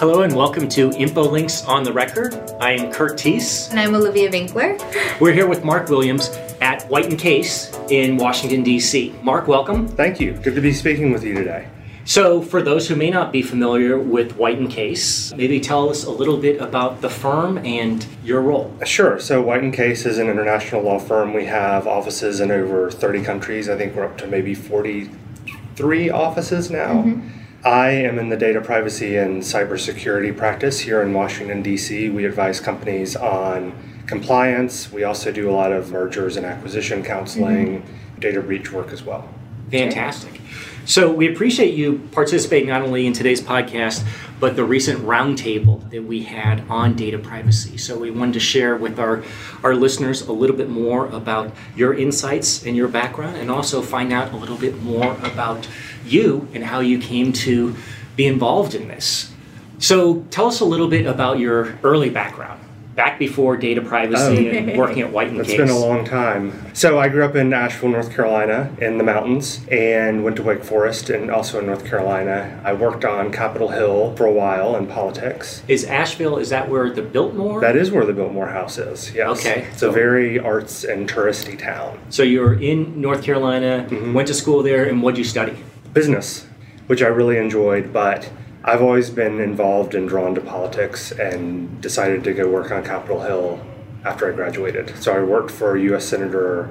Hello and welcome to Infolinx on the Record. I am Kurt Teese. And I'm Olivia Winkler. We're here with Mark Williams at White and Case in Washington, D.C. Mark, welcome. Thank you. Good to be speaking with you today. So, for those who may not be familiar with White and Case, maybe tell us a little bit about the firm and your role. Sure. So, White and Case is an international law firm. We have offices in over 30 countries. I think we're up to maybe 43 offices now. Mm-hmm. I am in the data privacy and cybersecurity practice here in Washington, D.C. We advise companies on compliance. We also do a lot of mergers and acquisition counseling, mm-hmm. data breach work as well. Fantastic. So we appreciate you participating not only in today's podcast, but the recent roundtable that we had on data privacy. So we wanted to share with our, our listeners a little bit more about your insights and your background, and also find out a little bit more about you and how you came to be involved in this. So tell us a little bit about your early background back before data privacy oh. and working at White and It's been a long time. So I grew up in Asheville, North Carolina, in the mountains, and went to Wake Forest, and also in North Carolina. I worked on Capitol Hill for a while in politics. Is Asheville? Is that where the Biltmore? That is where the Biltmore House is. Yes. Okay. It's a very arts and touristy town. So you were in North Carolina, mm-hmm. went to school there, and what did you study? Business, which I really enjoyed, but I've always been involved and drawn to politics and decided to go work on Capitol Hill after I graduated. So I worked for U.S. Senator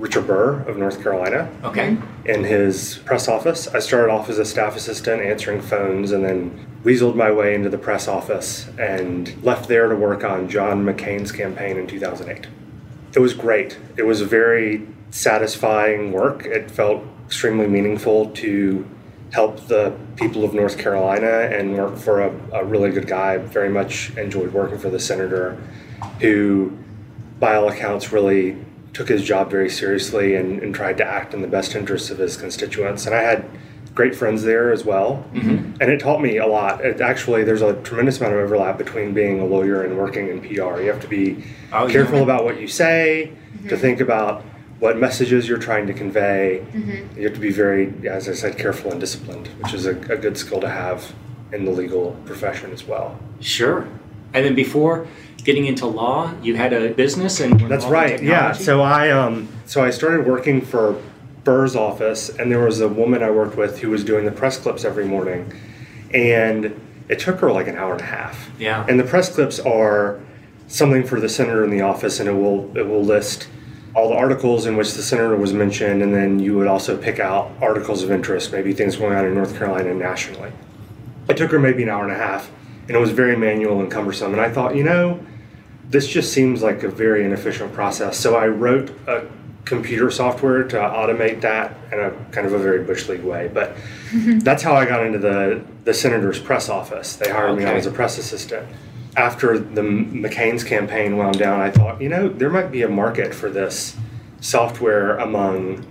Richard Burr of North Carolina. Okay. Mm-hmm. In his press office. I started off as a staff assistant answering phones and then weaseled my way into the press office and left there to work on John McCain's campaign in 2008. It was great. It was very satisfying work. It felt extremely meaningful to help the people of North Carolina and work for a, a really good guy. Very much enjoyed working for the senator, who, by all accounts, really took his job very seriously and, and tried to act in the best interests of his constituents. And I had great friends there as well, mm-hmm. and it taught me a lot. It actually, there's a tremendous amount of overlap between being a lawyer and working in PR. You have to be oh, careful yeah. about what you say, mm-hmm. to think about what messages you're trying to convey. Mm-hmm. You have to be very, as I said, careful and disciplined, which is a, a, good skill to have in the legal profession as well. Sure. And then before getting into law, you had a business and that's right. Yeah. So I um so I started working for Burr's office, and there was a woman I worked with who was doing the press clips every morning, and it took her like an hour and a half. Yeah. And the press clips are something for the senator in the office, and it will it will list all the articles in which the senator was mentioned, and then you would also pick out articles of interest, maybe things going on in North Carolina nationally. It took her maybe an hour and a half, and it was very manual and cumbersome. And I thought, you know, this just seems like a very inefficient process. So I wrote a computer software to automate that in a kind of a very bush league way. But that's how I got into the the senator's press office. They hired okay. me on as a press assistant after the McCain's campaign wound down, I thought, you know, there might be a market for this software among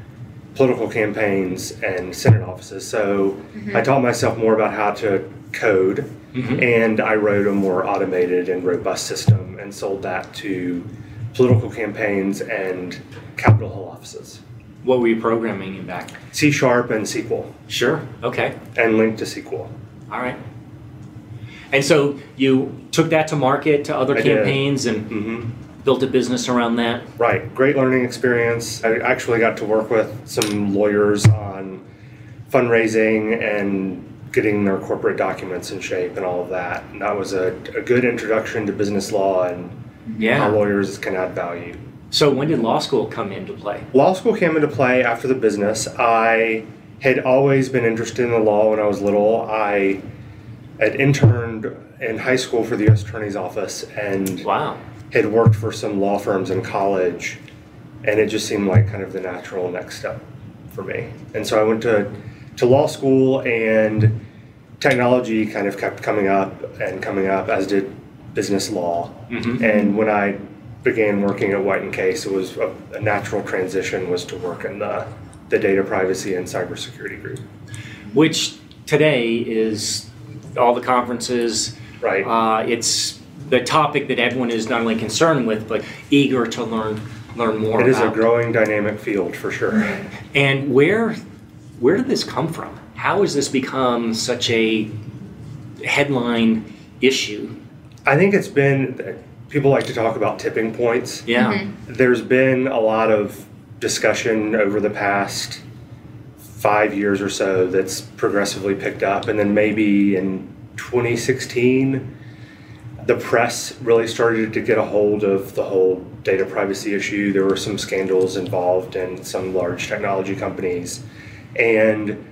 political campaigns and Senate offices. So mm-hmm. I taught myself more about how to code, mm-hmm. and I wrote a more automated and robust system and sold that to political campaigns and Capitol Hill offices. What were you programming in back? C Sharp and SQL. Sure. Okay. And LINQ to SQL. All right. And so you took that to market to other I campaigns did. and mm-hmm. built a business around that. Right. Great learning experience. I actually got to work with some lawyers on fundraising and getting their corporate documents in shape and all of that. And that was a, a good introduction to business law and yeah. how lawyers can add value. So when did law school come into play? Law school came into play after the business. I had always been interested in the law when I was little. I had interned in high school for the U.S. Attorney's Office and wow. had worked for some law firms in college, and it just seemed like kind of the natural next step for me. And so I went to to law school, and technology kind of kept coming up and coming up, as did business law. Mm-hmm. And when I began working at White and Case, it was a, a natural transition was to work in the the data privacy and cybersecurity group, which today is all the conferences. Right. Uh, it's the topic that everyone is not only concerned with, but eager to learn learn more. It is about. a growing dynamic field for sure. And where where did this come from? How has this become such a headline issue? I think it's been, people like to talk about tipping points. Yeah. There's been a lot of discussion over the past five years or so that's progressively picked up. And then maybe in 2016, the press really started to get a hold of the whole data privacy issue. There were some scandals involved in some large technology companies. And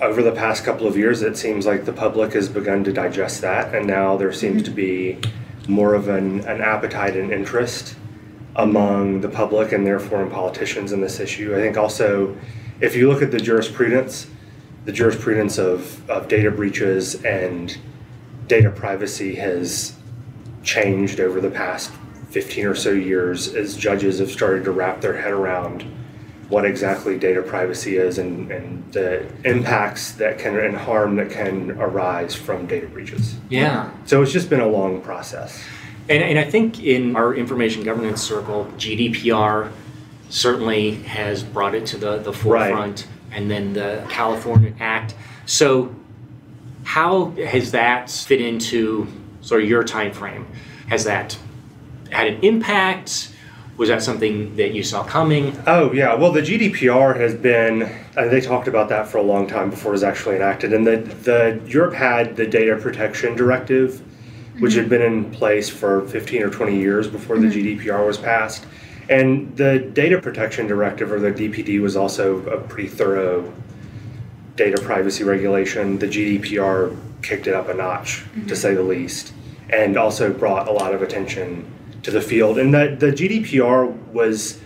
over the past couple of years, it seems like the public has begun to digest that. And now there seems mm-hmm. to be more of an, an appetite and interest among the public and therefore in politicians in this issue. I think also, if you look at the jurisprudence, the jurisprudence of, of data breaches and data privacy has changed over the past 15 or so years as judges have started to wrap their head around what exactly data privacy is and, and the impacts that can and harm that can arise from data breaches. Yeah. So it's just been a long process. And, and I think in our information governance circle, GDPR certainly has brought it to the, the forefront, and then the California Act. So, how has that fit into sort of your time frame? Has that had an impact? Was that something that you saw coming? Oh yeah, well the GDPR has been, and they talked about that for a long time before it was actually enacted. And the the Europe had the Data Protection Directive, which mm-hmm. had been in place for 15 or 20 years before the mm-hmm. GDPR was passed. And the Data Protection Directive, or the DPD, was also a pretty thorough data privacy regulation. The GDPR kicked it up a notch, to mm-hmm. say the least, and also brought a lot of attention to the field. And the, the GDPR was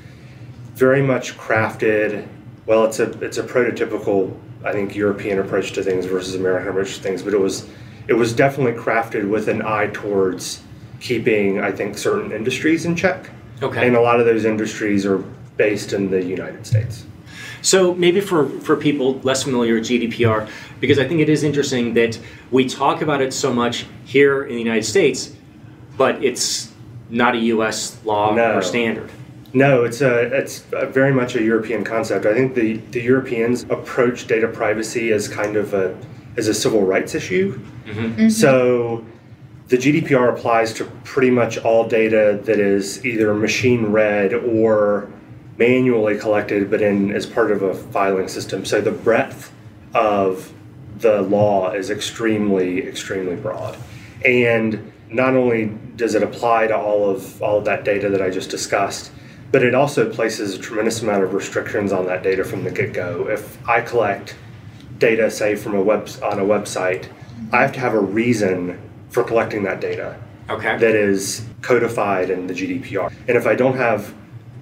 very much crafted. Well, it's a it's a prototypical, I think, European approach to things versus American approach to things, but it was it was definitely crafted with an eye towards keeping, I think, certain industries in check. Okay. And a lot of those industries are based in the United States. So maybe for, for people less familiar with GDPR, because I think it is interesting that we talk about it so much here in the United States, but it's not a U.S. law No. or standard. No, it's a it's a very much a European concept. I think the, the Europeans approach data privacy as kind of a as a civil rights issue. Mm-hmm. Mm-hmm. So the GDPR applies to pretty much all data that is either machine read or manually collected, but in as part of a filing system. So the breadth of the law is extremely, extremely broad. And not only does it apply to all of all of that data that I just discussed, but it also places a tremendous amount of restrictions on that data from the get-go. If I collect data, say from a web on a website, I have to have a reason for collecting that data Okay. that is codified in the GDPR. And if I don't have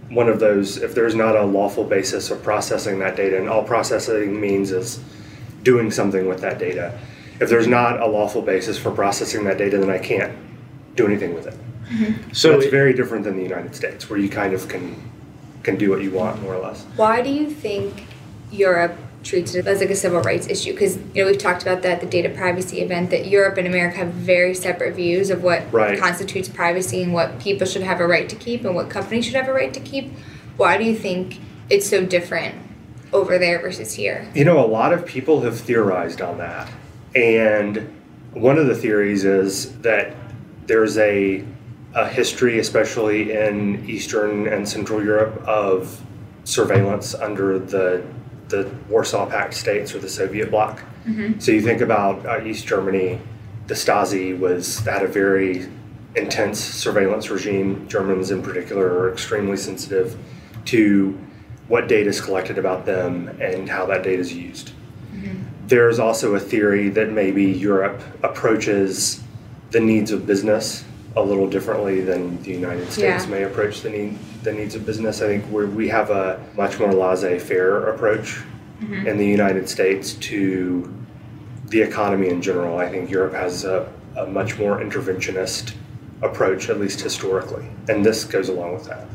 one of those, if there's not a lawful basis of processing that data, and all processing means is doing something with that data. If there's not a lawful basis for processing that data, then I can't do anything with it. Mm-hmm. so So it's very different than the United States, where you kind of can can do what you want, more or less. Why do you think Europe treats it as like a civil rights issue? Because you know we've talked about that the data privacy event that Europe and America have very separate views of what Right. constitutes privacy and what people should have a right to keep and what companies should have a right to keep. Why do you think it's so different over there versus here? You know, a lot of people have theorized on that. And one of the theories is that there's a, a history, especially in Eastern and Central Europe, of surveillance under the, the Warsaw Pact states or the Soviet bloc. So you think about uh, East Germany, the Stasi was had a very intense surveillance regime. Germans, in particular, are extremely sensitive to what data is collected about them and how that data is used. There's also a theory that maybe Europe approaches the needs of business a little differently than the United States Yeah. may approach the need the needs of business. I think we we have a much more laissez-faire approach mm-hmm. in the United States to the economy in general. I think Europe has a, a much more interventionist approach, at least historically, and this goes along with that.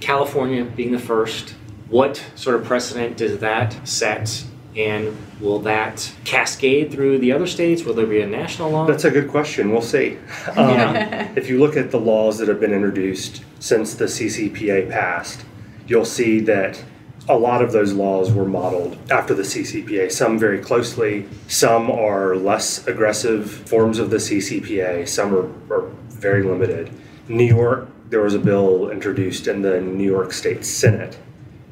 California being the first, what sort of precedent does that set? And will that cascade through the other states? Will there be a national law? That's a good question. We'll see. Um, if you look at the laws that have been introduced since the CCPA passed, you'll see that a lot of those laws were modeled after the CCPA, some very closely, some are less aggressive forms of the CCPA, some are, are very limited. New York, there was a bill introduced in the New York State Senate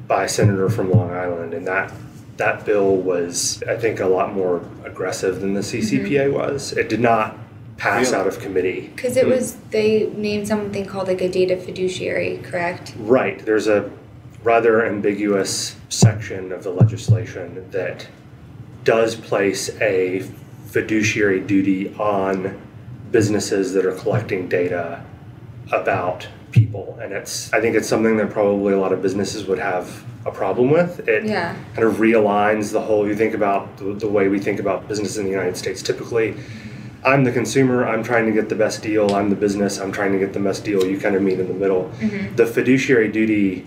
by a senator from Long Island, and that that bill was, I think, a lot more aggressive than the mm-hmm. CCPA was. It did not pass Really? out of committee. Because it was, they named something called like a data fiduciary, correct? Right. There's a rather ambiguous section of the legislation that does place a fiduciary duty on businesses that are collecting data about people. And it's, I think it's something that probably a lot of businesses would have a problem with. It Yeah. kind of realigns the whole, you think about the, the way we think about business in the United States typically. I'm the consumer, I'm trying to get the best deal, I'm the business, I'm trying to get the best deal, you kind of meet in the middle. Mm-hmm. The fiduciary duty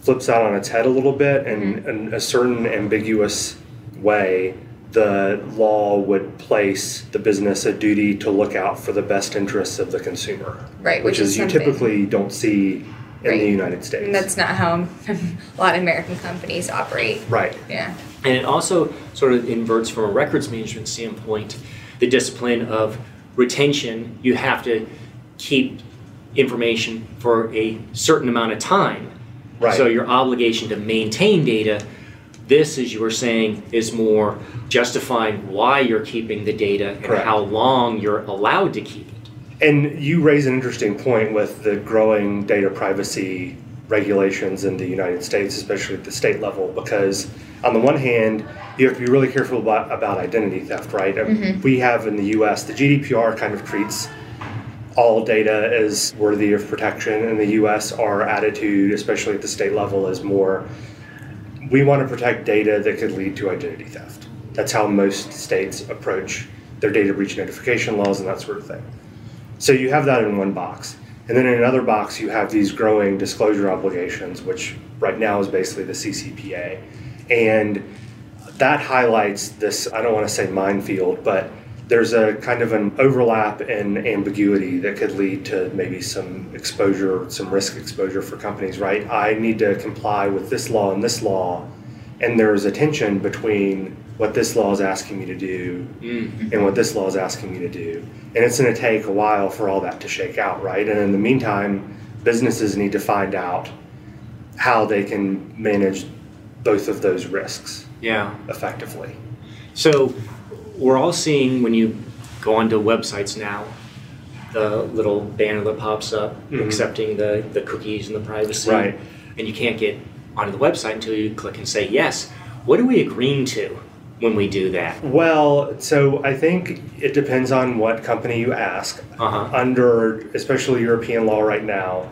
flips out on its head a little bit and mm-hmm. in a certain ambiguous way the law would place the business a duty to look out for the best interests of the consumer Right, which, which is is you typically don't see in Right. the united states And that's not how a lot of American companies operate. right Yeah. And it also sort of inverts from a records management standpoint the discipline of retention. You have to keep information for a certain amount of time. Right. So your obligation to maintain data, this, as you were saying, is more justifying why you're keeping the data and Correct. how long you're allowed to keep it. And you raise an interesting point with the growing data privacy regulations in the United States, especially at the state level, because on the one hand, you have to be really careful about, about identity theft, right? Mm-hmm. We have in the US, the GDPR kind of treats all data as worthy of protection. In the US, our attitude, especially at the state level, is more we want to protect data that could lead to identity theft. That's how most states approach their data breach notification laws and that sort of thing. So you have that in one box. And then in another box, you have these growing disclosure obligations, which right now is basically the CCPA. And that highlights this, I don't want to say minefield, but there's a kind of an overlap and ambiguity that could lead to maybe some exposure, some risk exposure for companies, right? I need to comply with this law and this law, and there's a tension between what this law is asking me to do mm-hmm. and what this law is asking me to do. And it's going to take a while for all that to shake out, right? And in the meantime, businesses need to find out how they can manage both of those risks Yeah. effectively. So we're all seeing when you go onto websites now, the little banner that pops up Mhm. accepting the, the cookies and the privacy. Right. And you can't get onto the website until you click and say yes. What are we agreeing to when we do that? Well, so I think it depends on what company you ask. Uh-huh. Under especially European law right now,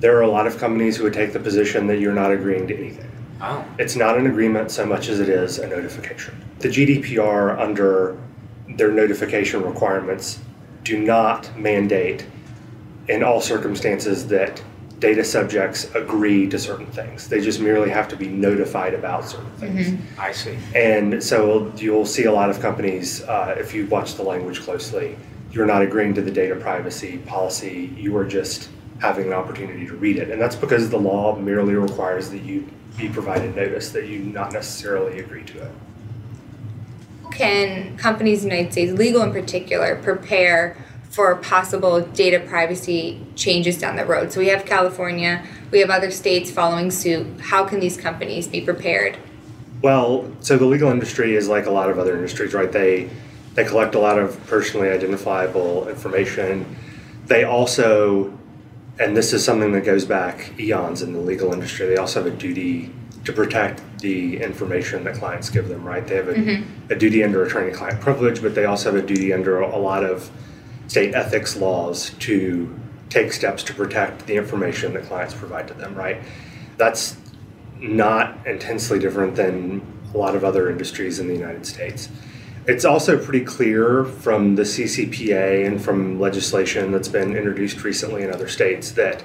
there are a lot of companies who would take the position that you're not agreeing to anything. Oh. It's not an agreement so much as it is a notification. The GDPR, under their notification requirements, do not mandate in all circumstances that data subjects agree to certain things. They just merely have to be notified about certain things. I see. And so you'll see a lot of companies, uh, if you watch the language closely, you're not agreeing to the data privacy policy, you are just having an opportunity to read it. And that's because the law merely requires that you be provided notice that you not necessarily agree to it. Can companies in the United States, legal in particular, prepare for possible data privacy changes down the road? So we have California, we have other states following suit. How can these companies be prepared? Well, so the legal industry is like a lot of other industries, right? They they collect a lot of personally identifiable information. They also, and this is something that goes back eons in the legal industry, they also have a duty to protect the information that clients give them, right? They have a, mm-hmm. a duty under attorney-client privilege, but they also have a duty under a lot of state ethics laws to take steps to protect the information that clients provide to them, right? That's not intensely different than a lot of other industries in the United States. It's also pretty clear from the CCPA and from legislation that's been introduced recently in other states that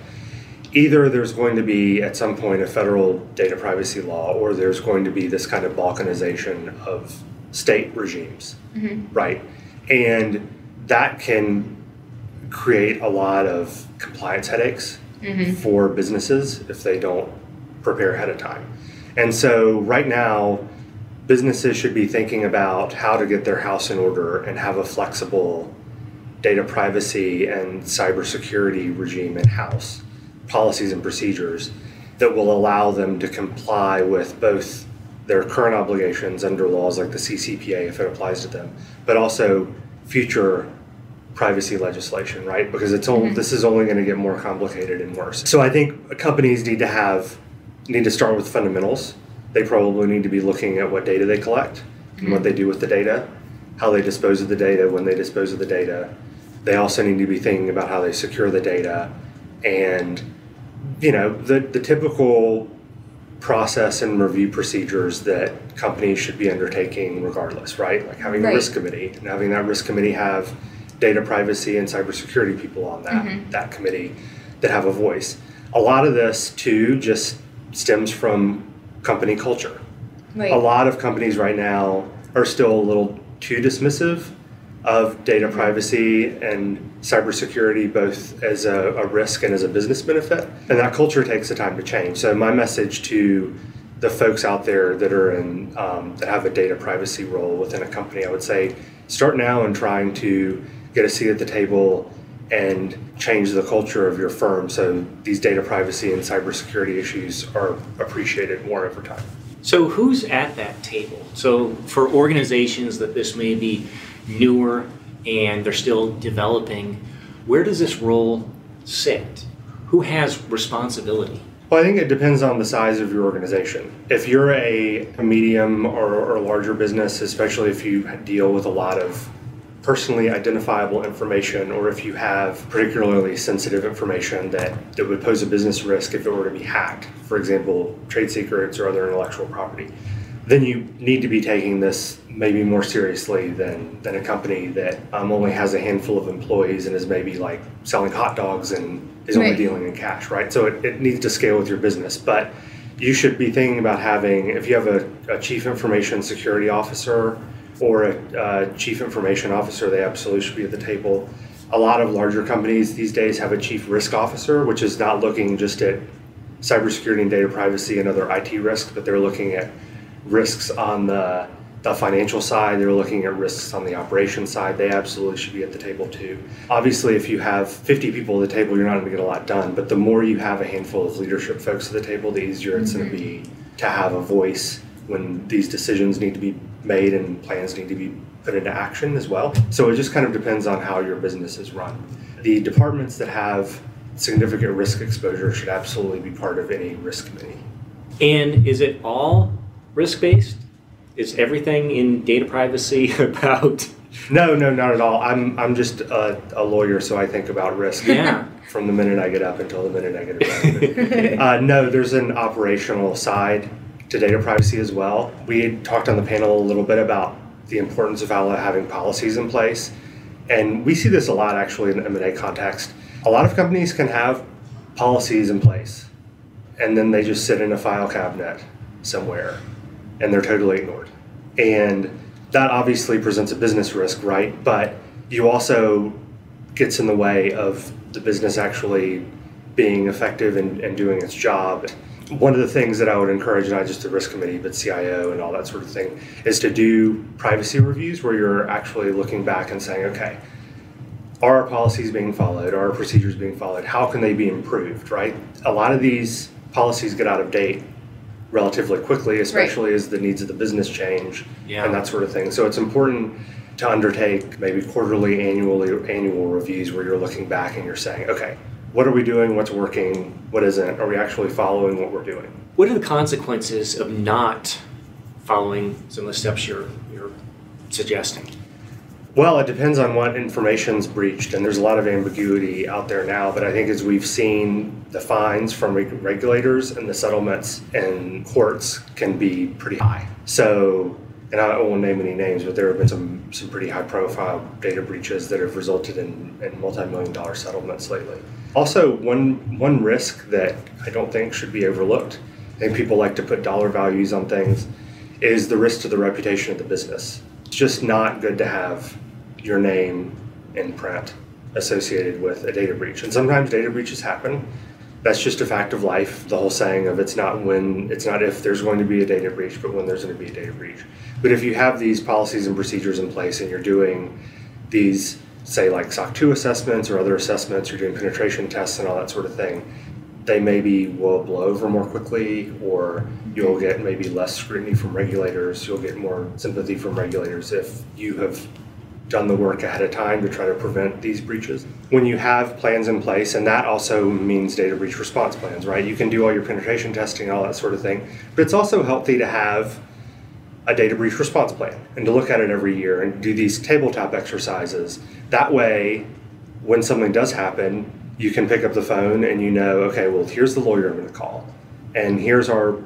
either there's going to be at some point a federal data privacy law or there's going to be this kind of balkanization of state regimes, mm-hmm. right? And that can create a lot of compliance headaches mm-hmm. for businesses if they don't prepare ahead of time. And so right now, businesses should be thinking about how to get their house in order and have a flexible data privacy and cybersecurity regime in house, policies and procedures that will allow them to comply with both their current obligations under laws like the CCPA if it applies to them, but also future privacy legislation, right? Because it's only Mhm. this is only going to get more complicated and worse. So I think companies need to have need to start with fundamentals. They probably need to be looking at what data they collect and what they do with the data, how they dispose of the data, when they dispose of the data. They also need to be thinking about how they secure the data and you know the the typical process and review procedures that companies should be undertaking regardless, right? Like having a risk committee and having that risk committee have data privacy and cybersecurity people on that Mhm. that committee that have a voice. A lot of this too just stems from company culture. Right. A lot of companies right now are still a little too dismissive of data privacy and cybersecurity, both as a, a risk and as a business benefit. And that culture takes the time to change. So, my message to the folks out there that are in um, that have a data privacy role within a company, I would say start now and trying to get a seat at the table and change the culture of your firm so these data privacy and cybersecurity issues are appreciated more over time. So who's at that table? So for organizations that this may be newer and they're still developing, where does this role sit? Who has responsibility? Well, I think it depends on the size of your organization. If you're a, a medium or, or larger business, especially if you deal with a lot of personally identifiable information, or if you have particularly sensitive information that, that would pose a business risk if it were to be hacked, for example, trade secrets or other intellectual property, then you need to be taking this maybe more seriously than, than a company that um, only has a handful of employees and is maybe like selling hot dogs and is only dealing in cash, right? So it, it needs to scale with your business. But you should be thinking about having, if you have a, a chief information security officer or a uh, chief information officer, they absolutely should be at the table. A lot of larger companies these days have a chief risk officer, which is not looking just at cybersecurity and data privacy and other IT risks, but they're looking at risks on the, the financial side, they're looking at risks on the operation side. They absolutely should be at the table too. Obviously, if you have 50 people at the table, you're not going to get a lot done, but the more you have a handful of leadership folks at the table, the easier it's going to be to have a voice when these decisions need to be made and plans need to be put into action as well. So it just kind of depends on how your business is run. The departments that have significant risk exposure should absolutely be part of any risk committee. And is it all risk based? Is everything in data privacy about? No, no, not at all. I'm I'm just a, a lawyer, so I think about risk. Yeah. From the minute I get up until the minute I get to bed. uh, no, there's an operational side to data privacy as well. We talked on the panel a little bit about the importance of how- having policies in place, and we see this a lot actually in M&A context. A lot of companies can have policies in place, and then they just sit in a file cabinet somewhere, and they're totally ignored. And that obviously presents a business risk, right? But you also gets in the way of the business actually being effective and, and doing its job. One of the things that I would encourage, not just the risk committee, but CIO and all that sort of thing, is to do privacy reviews where you're actually looking back and saying, okay, are our policies being followed? Are our procedures being followed? How can they be improved, right? A lot of these policies get out of date relatively quickly, especially as the needs of the business change Yeah. and that sort of thing. So it's important to undertake maybe quarterly, annually, annual reviews where you're looking back and you're saying, okay, what are we doing? What's working? What isn't? Are we actually following what we're doing? What are the consequences of not following some of the steps you're you're suggesting? Well, it depends on what information's breached, and there's a lot of ambiguity out there now. But I think as we've seen, the fines from reg- regulators and the settlements and courts can be pretty high. So, and I won't name any names, but there have been some some pretty high-profile data breaches that have resulted in, in multi-million-dollar settlements lately. Also, one one risk that I don't think should be overlooked. I think people like to put dollar values on things. Is the risk to the reputation of the business? It's just not good to have your name in print associated with a data breach. And sometimes data breaches happen. That's just a fact of life. The whole saying of it's not when, it's not if there's going to be a data breach, but when there's going to be a data breach. But if you have these policies and procedures in place and you're doing these, say, like SOC 2 assessments or other assessments, you're doing penetration tests and all that sort of thing, they maybe will blow over more quickly, or you'll get maybe less scrutiny from regulators. You'll get more sympathy from regulators if you have done the work ahead of time to try to prevent these breaches. When you have plans in place, and that also means data breach response plans, right? You can do all your penetration testing, and all that sort of thing, but it's also healthy to have a data breach response plan and to look at it every year and do these tabletop exercises. That way, when something does happen, you can pick up the phone and you know, okay, well, here's the lawyer I'm going to call, and here's our,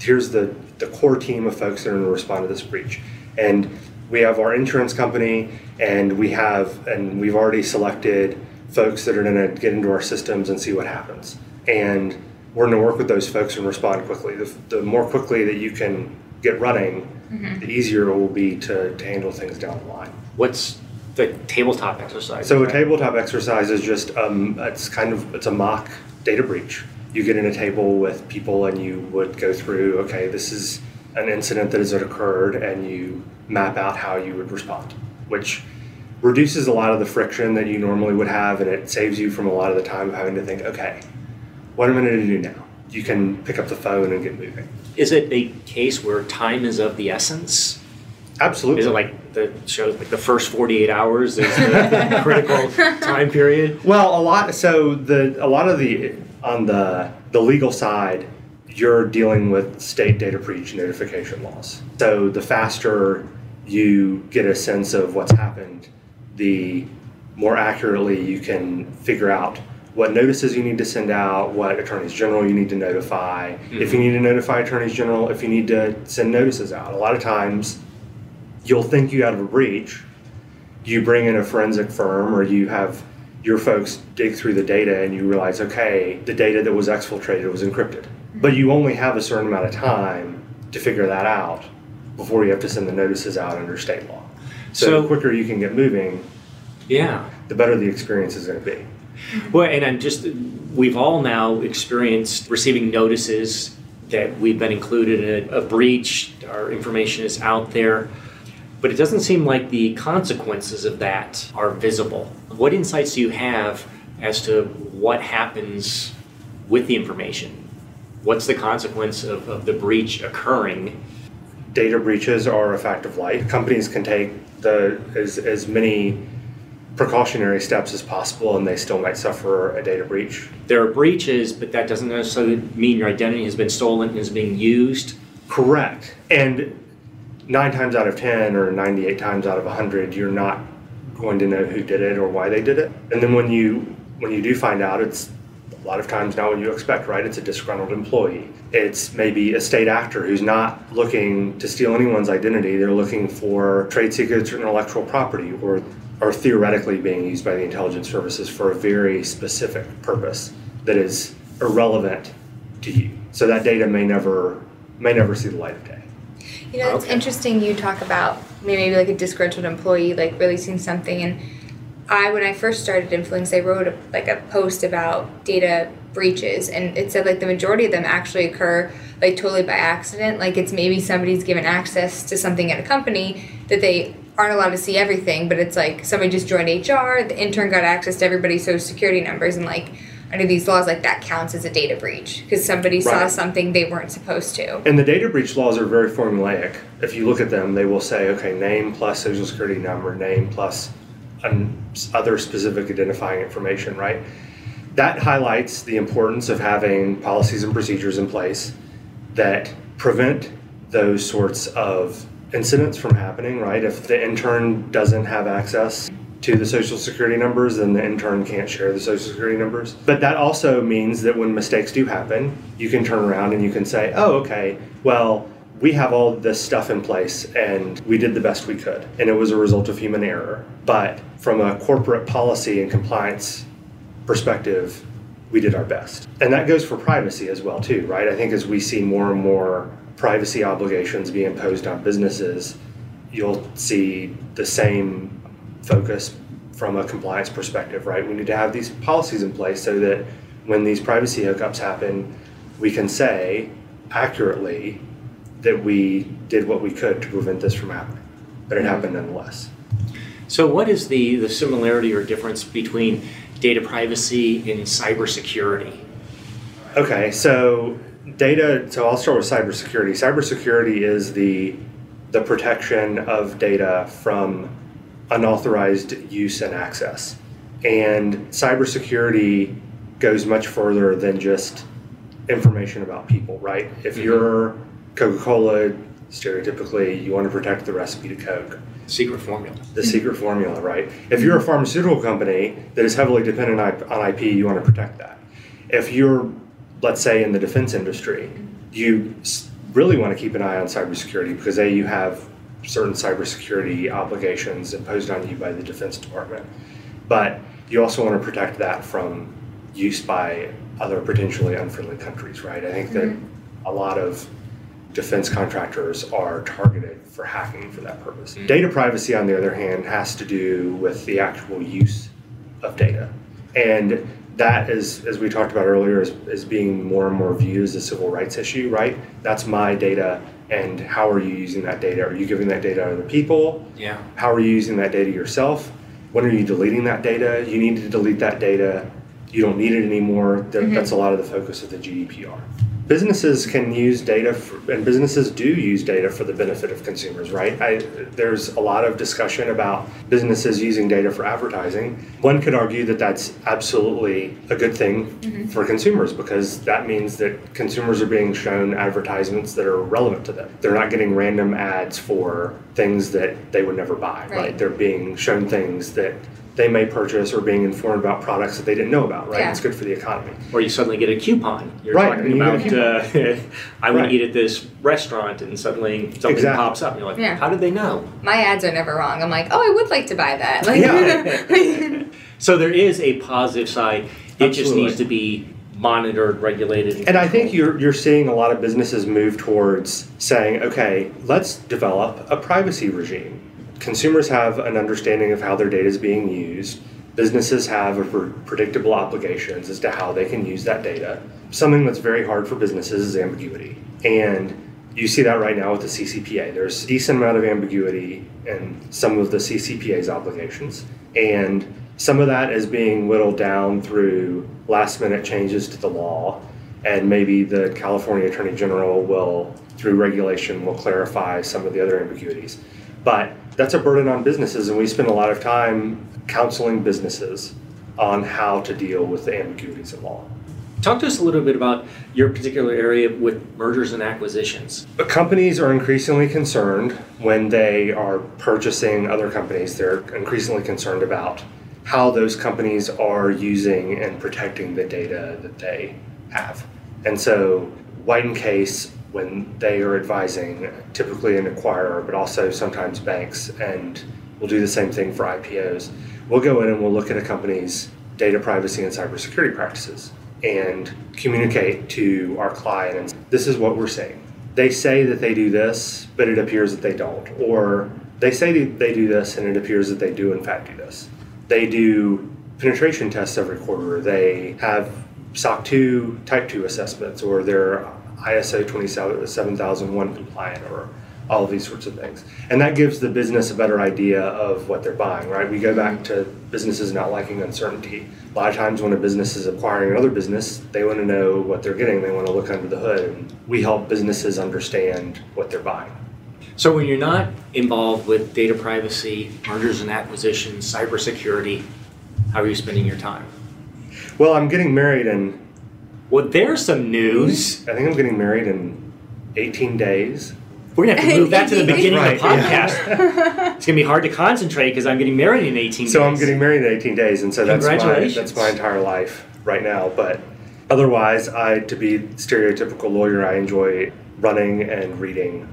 here's the the core team of folks that are going to respond to this breach, and we have our insurance company, and we have, and we've already selected folks that are going to get into our systems and see what happens, and we're going to work with those folks and respond quickly. The, the more quickly that you can get running, mm-hmm. the easier it will be to, to handle things down the line. What's the tabletop exercise. So a tabletop exercise is just um, it's kind of it's a mock data breach. You get in a table with people and you would go through. Okay, this is an incident that has occurred, and you map out how you would respond, which reduces a lot of the friction that you normally would have, and it saves you from a lot of the time of having to think, okay, what am I going to do now? You can pick up the phone and get moving. Is it a case where time is of the essence? Absolutely. Is it like the shows like the first 48 hours is the critical time period? Well, a lot so the a lot of the on the the legal side you're dealing with state data breach notification laws. So the faster you get a sense of what's happened, the more accurately you can figure out what notices you need to send out, what attorneys general you need to notify, mm-hmm. if you need to notify attorneys general, if you need to send notices out. A lot of times you'll think you have a breach. You bring in a forensic firm or you have your folks dig through the data and you realize, okay, the data that was exfiltrated was encrypted. But you only have a certain amount of time to figure that out before you have to send the notices out under state law. So, so the quicker you can get moving, yeah, the better the experience is going to be. Mm-hmm. Well, and I'm just, we've all now experienced receiving notices that we've been included in a, a breach, our information is out there but it doesn't seem like the consequences of that are visible. What insights do you have as to what happens with the information? What's the consequence of, of the breach occurring? Data breaches are a fact of life. Companies can take the as, as many precautionary steps as possible and they still might suffer a data breach. There are breaches, but that doesn't necessarily mean your identity has been stolen and is being used. Correct. And nine times out of 10 or 98 times out of 100 you're not going to know who did it or why they did it and then when you when you do find out it's a lot of times not what you expect right? It's a disgruntled employee. It's maybe a state actor who's not looking to steal anyone's identity. They're looking for trade secrets or intellectual property or are theoretically being used by the intelligence services for a very specific purpose that is irrelevant to you. So that data may never may never see the light of day. You know, it's okay. interesting you talk about maybe like a disgruntled employee like releasing something and I when I first started Infolinx I wrote a, like a post about data breaches and it said like the majority of them actually occur like totally by accident like it's maybe somebody's given access to something at a company that they aren't allowed to see everything but it's like somebody just joined HR the intern got access to everybody's social security numbers and like under these laws like that counts as a data breach because somebody right. saw something they weren't supposed to. And the data breach laws are very formulaic. If you look at them, they will say, okay, name plus social security number, name plus other specific identifying information, right? That highlights the importance of having policies and procedures in place that prevent those sorts of incidents from happening, right? If the intern doesn't have access to the social security numbers, then the intern can't share the social security numbers. But that also means that when mistakes do happen, you can turn around and you can say, oh, okay, well, we have all this stuff in place and we did the best we could. And it was a result of human error. But from a corporate policy and compliance perspective, we did our best. And that goes for privacy as well, too, right? I think as we see more and more privacy obligations being imposed on businesses, you'll see the same focus from a compliance perspective, right? We need to have these policies in place so that when these privacy hookups happen, we can say accurately that we did what we could to prevent this from happening, but it happened nonetheless. So, what is the, the similarity or difference between data privacy and cybersecurity? Okay, so data. So I'll start with cybersecurity. Cybersecurity is the the protection of data from unauthorized use and access, and cybersecurity goes much further than just information about people. Right? If Mhm. you're Coca-Cola, stereotypically, you want to protect the recipe to Coke. Secret formula. the secret formula, right? If you're a pharmaceutical company that is heavily dependent on on IP, you want to protect that. If you're, let's say, in the defense industry, you really want to keep an eye on cybersecurity because A, you have certain cybersecurity obligations imposed on you by the Defense Department, but you also want to protect that from use by other potentially unfriendly countries, right? I think that mm-hmm. a lot of defense contractors are targeted for hacking for that purpose. Mm. Data privacy, on the other hand, has to do with the actual use of data. And that is, as we talked about earlier, is, is being more and more viewed as a civil rights issue, right? That's my data, and how are you using that data? Are you giving that data to other people? Yeah. How are you using that data yourself? When are you deleting that data? You need to delete that data. You don't need it anymore. That, Mhm. That's a lot of the focus of the GDPR. Businesses can use data, for, and businesses do use data for the benefit of consumers, right? I, there's a lot of discussion about businesses using data for advertising. One could argue that that's absolutely a good thing mm-hmm. for consumers because that means that consumers are being shown advertisements that are relevant to them. They're not getting random ads for things that they would never buy, right? Right. They're being shown things that they may purchase or being informed about products that they didn't know about, right? Yeah. It's good for the economy. Or you suddenly get a coupon. You're Right, talking you about, uh, I want Right. eat at this restaurant, and suddenly something Exactly. pops up. And you're like, Yeah. how did they know? My ads are never wrong. I'm like, oh, I would like to buy that. Like, Yeah. So there is a positive side. It just needs to be monitored, regulated, And I think you're, you're seeing a lot of businesses move towards saying, okay, let's develop a privacy regime. Consumers have an understanding of how their data is being used. Businesses have predictable obligations as to how they can use that data. Something that's very hard for businesses is ambiguity. And you see that right now with the CCPA. There's a decent amount of ambiguity in some of the CCPA's obligations. And some of that is being whittled down through last minute changes to the law. And maybe the California Attorney General will, through regulation, will clarify some of the other ambiguities. But that's a burden on businesses, and we spend a lot of time counseling businesses on how to deal with the ambiguities in law. Talk to us a little bit about your particular area with mergers and acquisitions. But companies are increasingly concerned when they are purchasing other companies. They're increasingly concerned about how those companies are using and protecting the data that they have. And so, White and Case, when they are advising, typically an acquirer, but also sometimes banks, and we'll do the same thing for IPOs, we'll go in and we'll look at a company's data privacy and cybersecurity practices and communicate to our client and this is what we're seeing they say that they do this, but it appears that they don't. Or they say that they do this, and it appears that they do, in fact, do this. They do penetration tests every quarter. They have SOC 2 Type 2 assessments, or they're ISO 27001 compliant, or all of these sorts of things. And that gives the business a better idea of what they're buying, right? We go back to businesses not liking uncertainty. A lot of times when a business is acquiring another business, they want to know what they're getting. They want to look under the hood. And we help businesses understand what they're buying. So when you're not involved with data privacy, mergers and acquisitions, cybersecurity, how are you spending your time? Well, I'm getting married in, Well, there's some news. I think I'm getting married in 18 days. We're gonna have to move that to the beginning of the Right, yeah. podcast. It's gonna be hard to concentrate because I'm getting married in 18 So I'm getting married in 18 days, and so that's my, that's my entire life right now. But otherwise, I, to be stereotypical lawyer, I enjoy running and reading.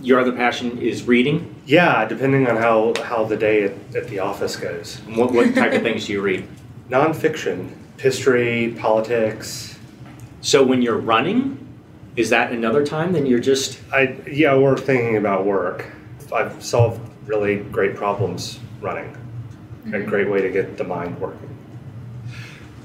Your other passion is reading. Yeah, depending on how, how the day at, at the office goes. What, what type of things do you read? Nonfiction, history, politics. So when you're running, is that another time? Then you're just I yeah, we're thinking about work. I've solved really great problems running. A mm-hmm. great way to get the mind working.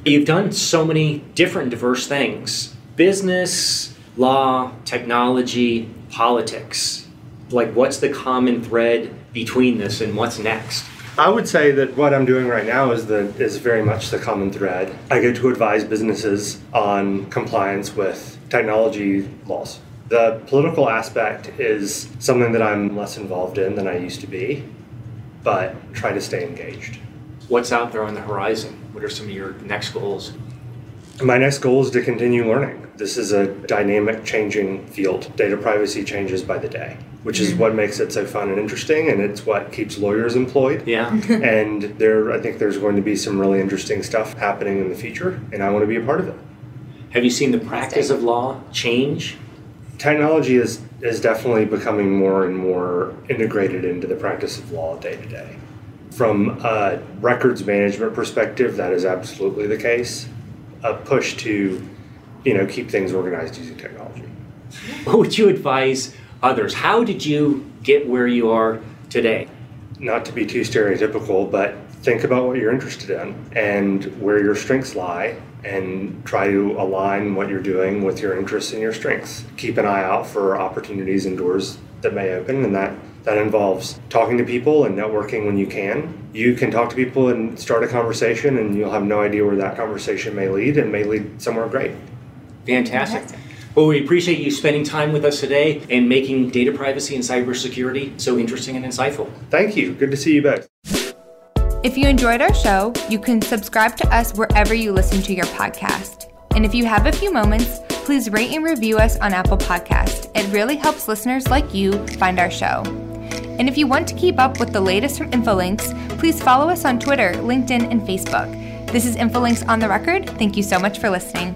You've done so many different diverse things business, law, technology, politics. Like, what's the common thread between this and what's next? I would say that what I'm doing right now is the is very much the common thread. I get to advise businesses on compliance with technology laws. The political aspect is something that I'm less involved in than I used to be, but try to stay engaged. What's out there on the horizon? What are some of your next goals? My next goal is to continue learning. This is a dynamic, changing field. Data privacy changes by the day, which is what makes it so fun and interesting, and it's what keeps lawyers employed. Yeah. and there, I think there's going to be some really interesting stuff happening in the future, and I want to be a part of it. Have you seen the practice of law change? Technology is is definitely becoming more and more integrated into the practice of law day to day. From a records management perspective, that is absolutely the case. A push to, you know, keep things organized using technology. What would you advise others? How did you get where you are today? Not to be too stereotypical, but think about what you're interested in and where your strengths lie and try to align what you're doing with your interests and your strengths. Keep an eye out for opportunities and doors that may open and that that involves talking to people and networking when you can. You can talk to people and start a conversation and you'll have no idea where that conversation may lead and may lead somewhere great. Fantastic. Fantastic. Well, we appreciate you spending time with us today and making data privacy and cybersecurity so interesting and insightful. Thank you. Good to see you back. If you enjoyed our show, you can subscribe to us wherever you listen to your podcast. And if you have a few moments, please rate and review us on Apple Podcast. It really helps listeners like you find our show. And if you want to keep up with the latest from Infolinx, please follow us on Twitter, LinkedIn, and Facebook. This is Infolinx on the record. Thank you so much for listening.